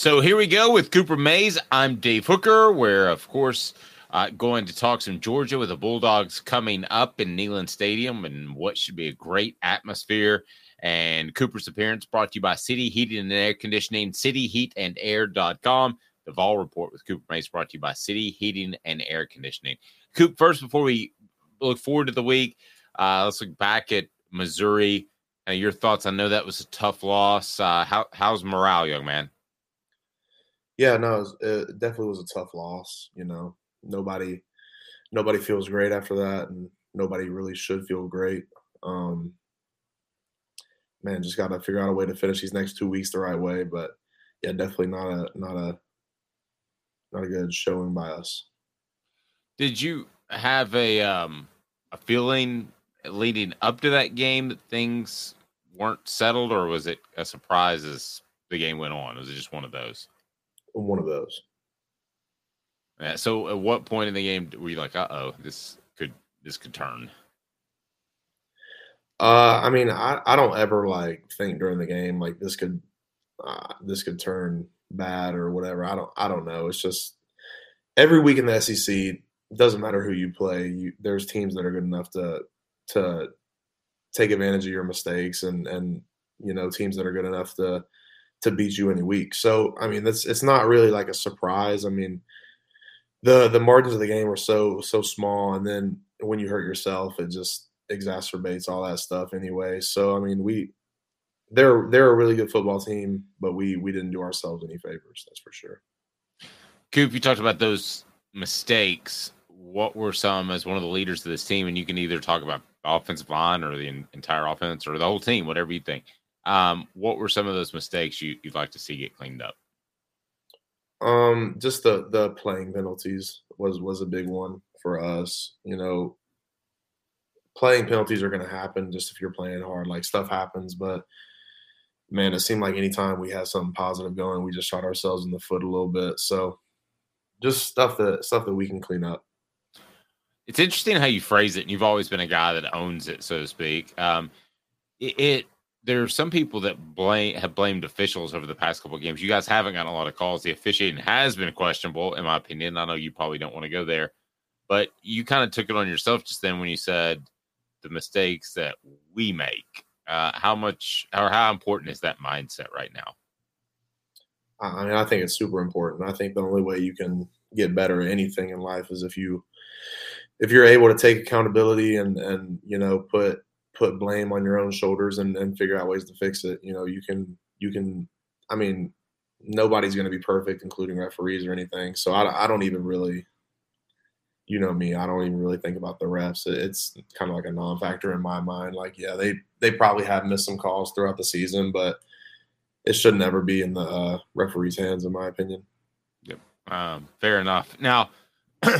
So here we go with Cooper Mays. I'm Dave Hooker, We're, of course, uh, going to talk some Georgia with the Bulldogs coming up in Neyland Stadium and what should be a great atmosphere. And Cooper's appearance brought to you by City Heating and Air Conditioning, cityheatandair.com. The Vol Report with Cooper Mays brought to you by City Heating and Air Conditioning. Coop, first, before we look forward to the week, uh, let's look back at Missouri. Uh, your thoughts? I know that was a tough loss. Uh, how, how's morale, young man? Yeah, no, it, was, it definitely was a tough loss. You know, nobody nobody feels great after that, and nobody really should feel great. Um, man, just got to figure out a way to finish these next two weeks the right way. But yeah, definitely not a not a not a good showing by us. Did you have a um a feeling leading up to that game that things weren't settled, or was it a surprise as the game went on? Was it just one of those? One of those. Yeah. So, at what point in the game were you like, "Uh oh, this could this could turn"? Uh, I mean, I, I don't ever like think during the game like this could uh, this could turn bad or whatever. I don't I don't know. It's just every week in the SEC doesn't matter who you play. You, there's teams that are good enough to to take advantage of your mistakes and and you know teams that are good enough to to beat you any week. So I mean, that's it's not really like a surprise. I mean, the the margins of the game are so so small, and then when you hurt yourself, it just exacerbates all that stuff anyway. So I mean, we they're they're a really good football team, but we we didn't do ourselves any favors. That's for sure. Coop, you talked about those mistakes. What were some as one of the leaders of this team? And you can either talk about offensive line or the entire offense or the whole team, whatever you think. Um, what were some of those mistakes you, would like to see get cleaned up? Um, just the the playing penalties was was a big one for us. You know, playing penalties are going to happen just if you're playing hard. Like stuff happens, but man, it seemed like anytime we had something positive going, we just shot ourselves in the foot a little bit. So, just stuff that stuff that we can clean up. It's interesting how you phrase it. And you've always been a guy that owns it, so to speak. Um, it, it there are some people that blame have blamed officials over the past couple of games. You guys haven't gotten a lot of calls. The officiating has been questionable, in my opinion. I know you probably don't want to go there, but you kind of took it on yourself just then when you said the mistakes that we make. Uh, how much or how important is that mindset right now? I mean, I think it's super important. I think the only way you can get better at anything in life is if you if you're able to take accountability and and you know put put blame on your own shoulders and, and figure out ways to fix it. You know, you can you can. I mean, nobody's going to be perfect, including referees or anything. So I, I don't even really, you know me, I don't even really think about the refs. It's kind of like a non-factor in my mind. Like, yeah, they they probably have missed some calls throughout the season, but it should never be in the uh, referee's hands, in my opinion. Yep, um, fair enough. Now.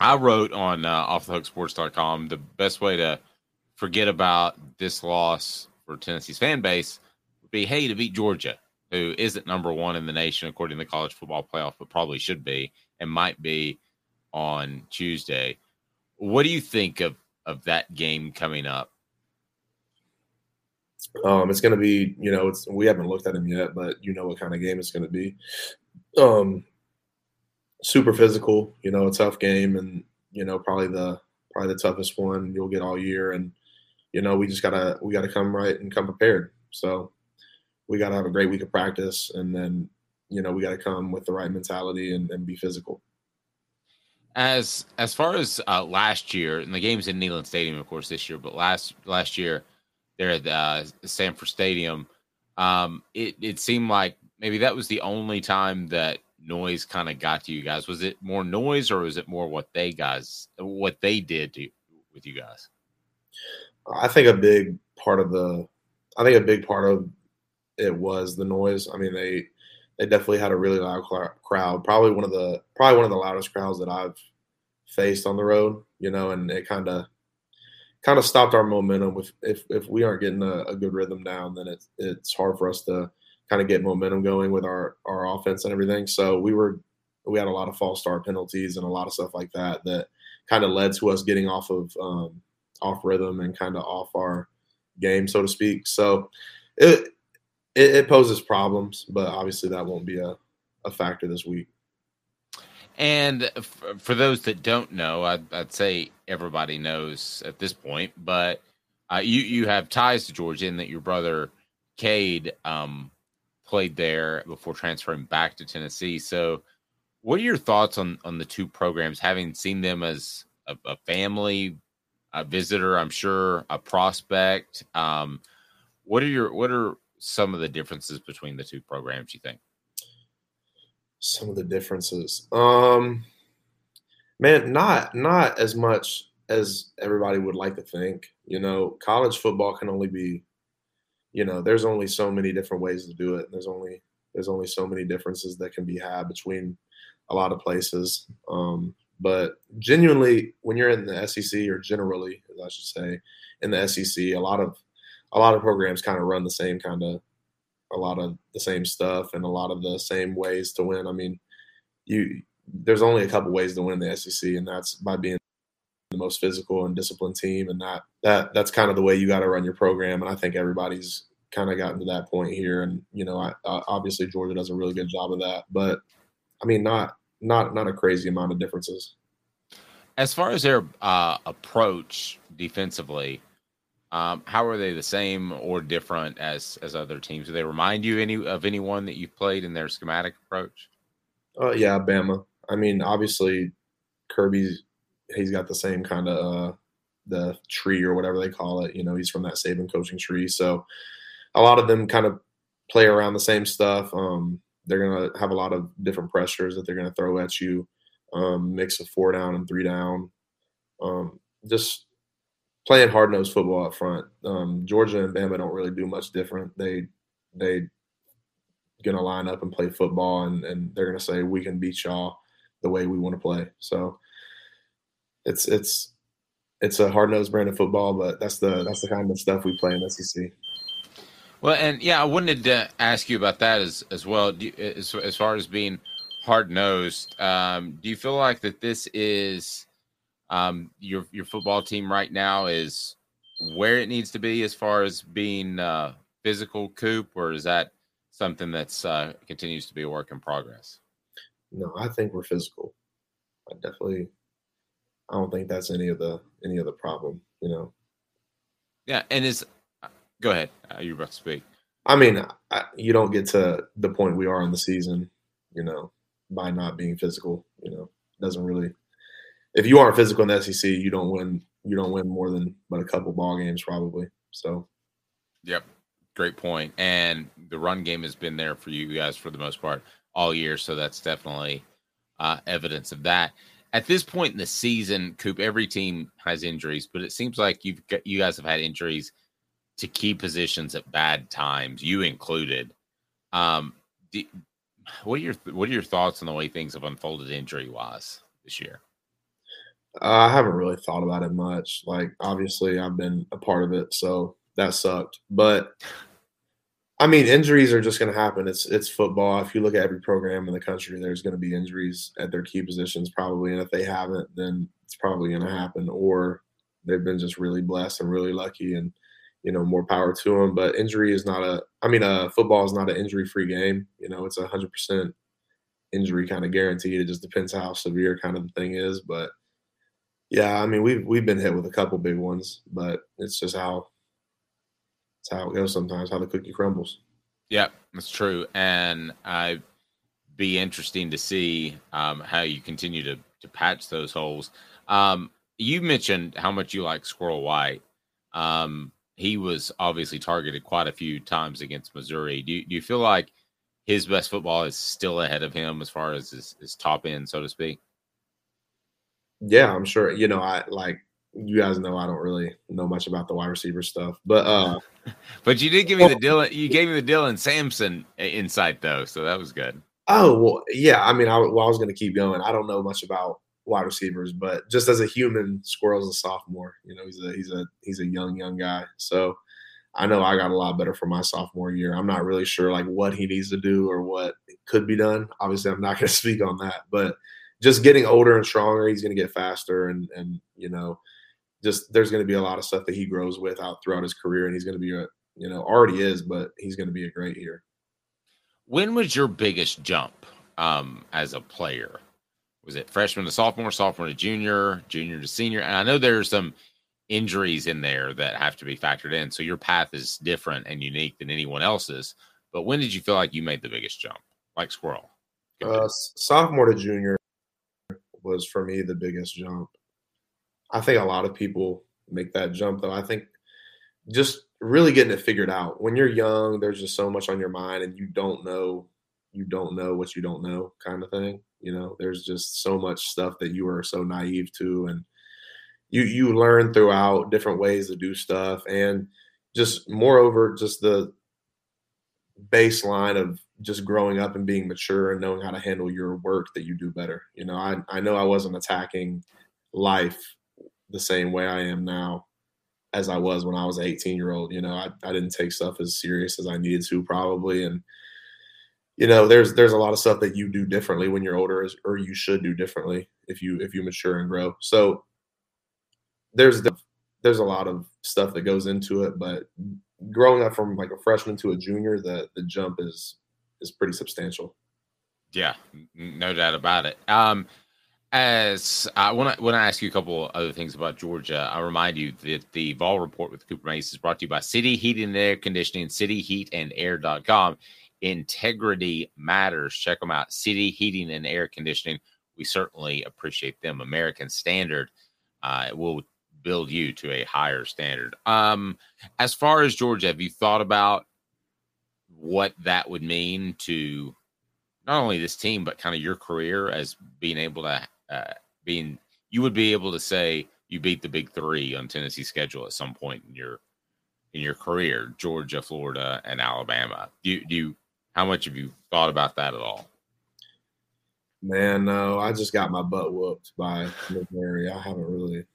I wrote on uh, offthehooksports.com the best way to forget about this loss for Tennessee's fan base would be hey, to beat Georgia, who isn't number one in the nation according to the college football playoff, but probably should be and might be on Tuesday. What do you think of, of that game coming up? Um, it's going to be, you know, it's we haven't looked at him yet, but you know what kind of game it's going to be. Um, super physical, you know, a tough game, and you know, probably the probably the toughest one you'll get all year. And you know, we just gotta we gotta come right and come prepared. So we gotta have a great week of practice, and then you know we gotta come with the right mentality and, and be physical. As as far as uh, last year, and the games in Neyland Stadium, of course, this year, but last last year, there at uh, Sanford Stadium. Um, it it seemed like maybe that was the only time that noise kind of got to you guys. Was it more noise or was it more what they guys what they did to with you guys? I think a big part of the I think a big part of it was the noise. I mean, they they definitely had a really loud crowd. Probably one of the probably one of the loudest crowds that I've faced on the road. You know, and it kind of kind of stopped our momentum. With if if we aren't getting a, a good rhythm down, then it's it's hard for us to kind of get momentum going with our our offense and everything. So we were we had a lot of false start penalties and a lot of stuff like that that kind of led to us getting off of um, off rhythm and kind of off our game, so to speak. So it, it, it poses problems, but obviously that won't be a, a factor this week. And for those that don't know, I'd, I'd, say everybody knows at this point, but uh, you you have ties to Georgia, and that your brother Cade um, played there before transferring back to Tennessee. So, what are your thoughts on on the two programs? Having seen them as a, a family, a visitor, I'm sure, a prospect. Um, what are your what are some of the differences between the two programs? You think? Some of the differences, um, man, not not as much as everybody would like to think. You know, college football can only be you know, there's only so many different ways to do it. There's only there's only so many differences that can be had between a lot of places. Um, but genuinely, when you're in the SEC, or generally, as I should say, in the SEC, a lot of a lot of programs kind of run the same kind of a lot of the same stuff and a lot of the same ways to win. I mean, you there's only a couple ways to win the SEC, and that's by being the most physical and disciplined team, and that that that's kind of the way you got to run your program. And I think everybody's kind of gotten to that point here. And you know, I, uh, obviously Georgia does a really good job of that, but I mean, not not not a crazy amount of differences. As far as their uh, approach defensively, um, how are they the same or different as as other teams? Do they remind you any of anyone that you've played in their schematic approach? Uh, yeah, Bama. I mean, obviously, Kirby's he's got the same kind of uh, the tree or whatever they call it. You know, he's from that Saban coaching tree, so a lot of them kind of play around the same stuff. Um, they're gonna have a lot of different pressures that they're gonna throw at you. Um, mix of four down and three down. Um, just playing hard nosed football up front. Um, Georgia and Bama don't really do much different. They they gonna line up and play football, and, and they're gonna say we can beat y'all the way we want to play. So it's it's it's a hard nosed brand of football, but that's the that's the kind of stuff we play in SEC. Well, and yeah, I wanted to ask you about that as as well. You, as, as far as being hard nosed, um, do you feel like that this is um, your your football team right now is where it needs to be as far as being uh, physical, Coop, or is that something that's uh, continues to be a work in progress? No, I think we're physical. I definitely I don't think that's any of the any of the problem. You know. Yeah, and is go ahead. Uh, you about to speak. I mean, I, you don't get to the point we are in the season, you know, by not being physical. You know, doesn't really. If you aren't physical in the SEC, you don't win. You don't win more than but a couple ball games probably. So. Yep, great point. And the run game has been there for you guys for the most part all year, so that's definitely uh, evidence of that at this point in the season, Coop, every team has injuries, but it seems like you've got, you guys have had injuries to key positions at bad times, you included. Um, do, what are your what are your thoughts on the way things have unfolded injury wise this year? Uh, I haven't really thought about it much. Like obviously, I've been a part of it, so that sucked. But I mean, injuries are just going to happen. It's it's football. If you look at every program in the country, there's going to be injuries at their key positions probably, and if they haven't, then it's probably going to happen. Or they've been just really blessed and really lucky, and you know, more power to them. But injury is not a. I mean, uh, football is not an injury-free game. You know, it's a hundred percent injury kind of guaranteed. It just depends how severe kind of the thing is, but yeah, I mean, we've we've been hit with a couple big ones, but it's just how that's how it goes sometimes, how the cookie crumbles. Yeah, that's true. And I'd be interesting to see um, how you continue to, to patch those holes. Um, you mentioned how much you like Squirrel White. Um, he was obviously targeted quite a few times against Missouri. Do you, do you feel like his best football is still ahead of him as far as his, his top end, so to speak? Yeah, I'm sure. You know, I like you guys know I don't really know much about the wide receiver stuff, but uh but you did give me the Dylan you gave me the Dylan Sampson insight though, so that was good. Oh well, yeah. I mean, I, well, I was going to keep going. I don't know much about wide receivers, but just as a human, Squirrel's a sophomore. You know, he's a he's a he's a young young guy. So I know I got a lot better for my sophomore year. I'm not really sure like what he needs to do or what could be done. Obviously, I'm not going to speak on that, but just getting older and stronger, he's going to get faster, and and you know, just there's going to be a lot of stuff that he grows with out throughout his career, and he's going to be a you know already is, but he's going to be a great year. When was your biggest jump um, as a player? Was it freshman to sophomore, sophomore to junior, junior to senior? And I know there's some injuries in there that have to be factored in. So your path is different and unique than anyone else's. But when did you feel like you made the biggest jump, like Squirrel? Uh, sophomore to junior was for me the biggest jump. I think a lot of people make that jump though. I think just really getting it figured out. When you're young, there's just so much on your mind and you don't know you don't know what you don't know kind of thing. You know, there's just so much stuff that you are so naive to and you you learn throughout different ways to do stuff and just moreover just the baseline of just growing up and being mature and knowing how to handle your work that you do better. You know, I I know I wasn't attacking life the same way I am now as I was when I was an 18 year old. You know, I, I didn't take stuff as serious as I needed to probably. And, you know, there's there's a lot of stuff that you do differently when you're older or you should do differently if you if you mature and grow. So there's the, there's a lot of stuff that goes into it, but growing up from like a freshman to a junior, the the jump is is pretty substantial. Yeah, no doubt about it. Um, as I want to want to ask you a couple other things about Georgia, I remind you that the Vol Report with Cooper Mays is brought to you by City Heat and Air Conditioning, cityheatandair.com. Integrity matters. Check them out. City Heating and Air Conditioning. We certainly appreciate them. American Standard uh, will build you to a higher standard. Um, as far as Georgia, have you thought about what that would mean to not only this team but kind of your career as being able to uh, being you would be able to say you beat the big three on Tennessee schedule at some point in your in your career, Georgia, Florida, and Alabama. Do you, do you how much have you thought about that at all? Man, no, I just got my butt whooped by Missouri. I haven't really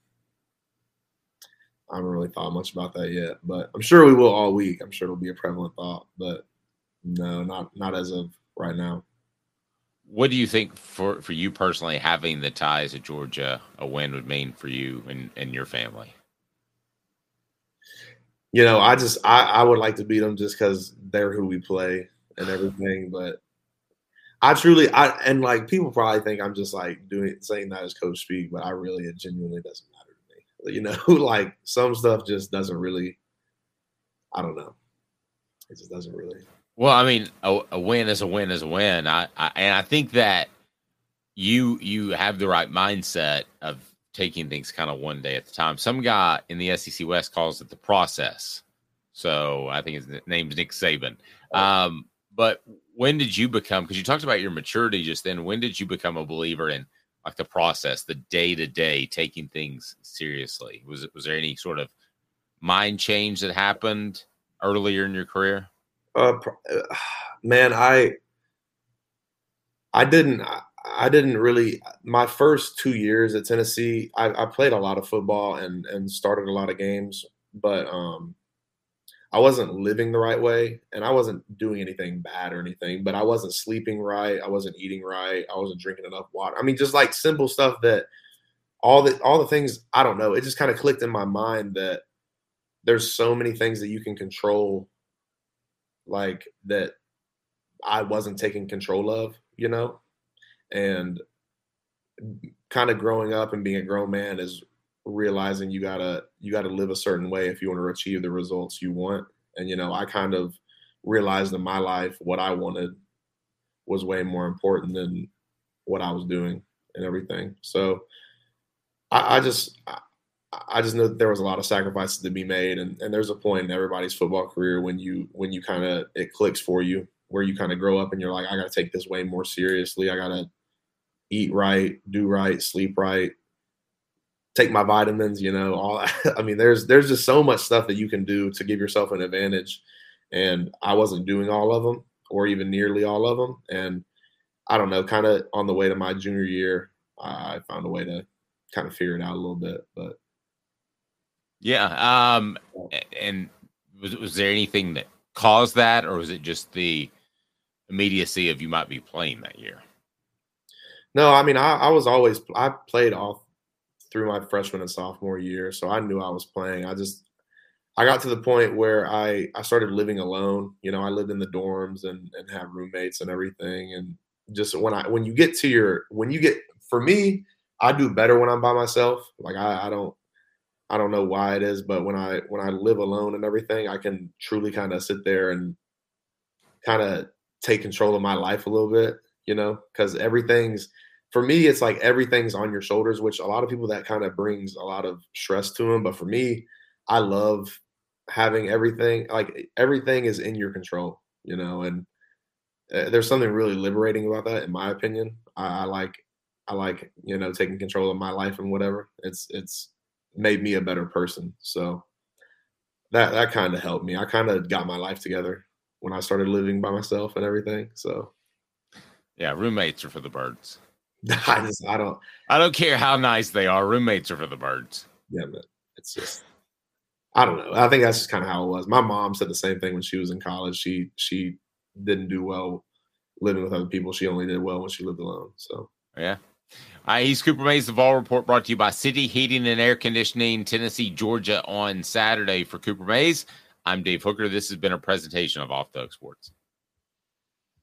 I haven't really thought much about that yet, but I'm sure we will all week. I'm sure it'll be a prevalent thought, but no, not not as of right now what do you think for for you personally having the ties to Georgia a win would mean for you and, and your family? You know, I just I, I would like to beat them just because they're who we play and everything. But I truly I and like people probably think I'm just like doing saying that as coach speak, but I really it genuinely doesn't matter to me. You know, like some stuff just doesn't really I don't know. It just doesn't really well, I mean, a, a, win is a win is a win. I, I and I think that you you have the right mindset of taking things kind of one day at a time. Some guy in the SEC West calls it the process. So I think his name's Nick Saban. Um, but when did you become? Because you talked about your maturity just then. When did you become a believer in like the process, the day to day, taking things seriously? Was it was there any sort of mind change that happened earlier in your career? Uh, man, I I didn't I didn't really my first two years at Tennessee. I, I played a lot of football and and started a lot of games, but um, I wasn't living the right way, and I wasn't doing anything bad or anything. But I wasn't sleeping right. I wasn't eating right. I wasn't drinking enough water. I mean, just like simple stuff that all the all the things I don't know. It just kind of clicked in my mind that there's so many things that you can control like that I wasn't taking control of, you know? And kind of growing up and being a grown man is realizing you gotta you gotta live a certain way if you want to achieve the results you want. And you know, I kind of realized in my life what I wanted was way more important than what I was doing and everything. So I, I just I just know that there was a lot of sacrifices to be made, and, and there's a point in everybody's football career when you when you kind of it clicks for you, where you kind of grow up and you're like, I got to take this way more seriously. I got to eat right, do right, sleep right, take my vitamins. You know, all I mean, there's there's just so much stuff that you can do to give yourself an advantage, and I wasn't doing all of them or even nearly all of them, and I don't know, kind of on the way to my junior year, I found a way to kind of figure it out a little bit, but yeah. Um, and was was there anything that caused that, or was it just the immediacy of you might be playing that year? No, I mean I, I was always I played all through my freshman and sophomore year, so I knew I was playing. I just I got to the point where I I started living alone. You know, I lived in the dorms and and have roommates and everything, and just when I when you get to your when you get for me, I do better when I'm by myself. Like I, I don't I don't know why it is, but when I when I live alone and everything, I can truly kind of sit there and kind of take control of my life a little bit, you know, because everything's for me, it's like everything's on your shoulders, which a lot of people that kind of brings a lot of stress to them. But for me, I love having everything like everything is in your control, you know, and uh, there's something really liberating about that, in my opinion. I, I like I like you know taking control of my life and whatever. It's it's made me a better person. So that that kind of helped me. I kind of got my life together when I started living by myself and everything. So yeah, roommates are for the birds. I just I don't I don't care how nice they are. Roommates are for the birds. Yeah, but it's just I don't know. I think that's just kind of how it was. My mom said the same thing when she was in college. She she didn't do well living with other people. She only did well when she lived alone. So yeah, uh, he's Cooper Mays. The Vol Report brought to you by City Heating and Air Conditioning, Tennessee, Georgia on Saturday for Cooper Mays. I'm Dave Hooker. This has been a presentation of Off the Sports.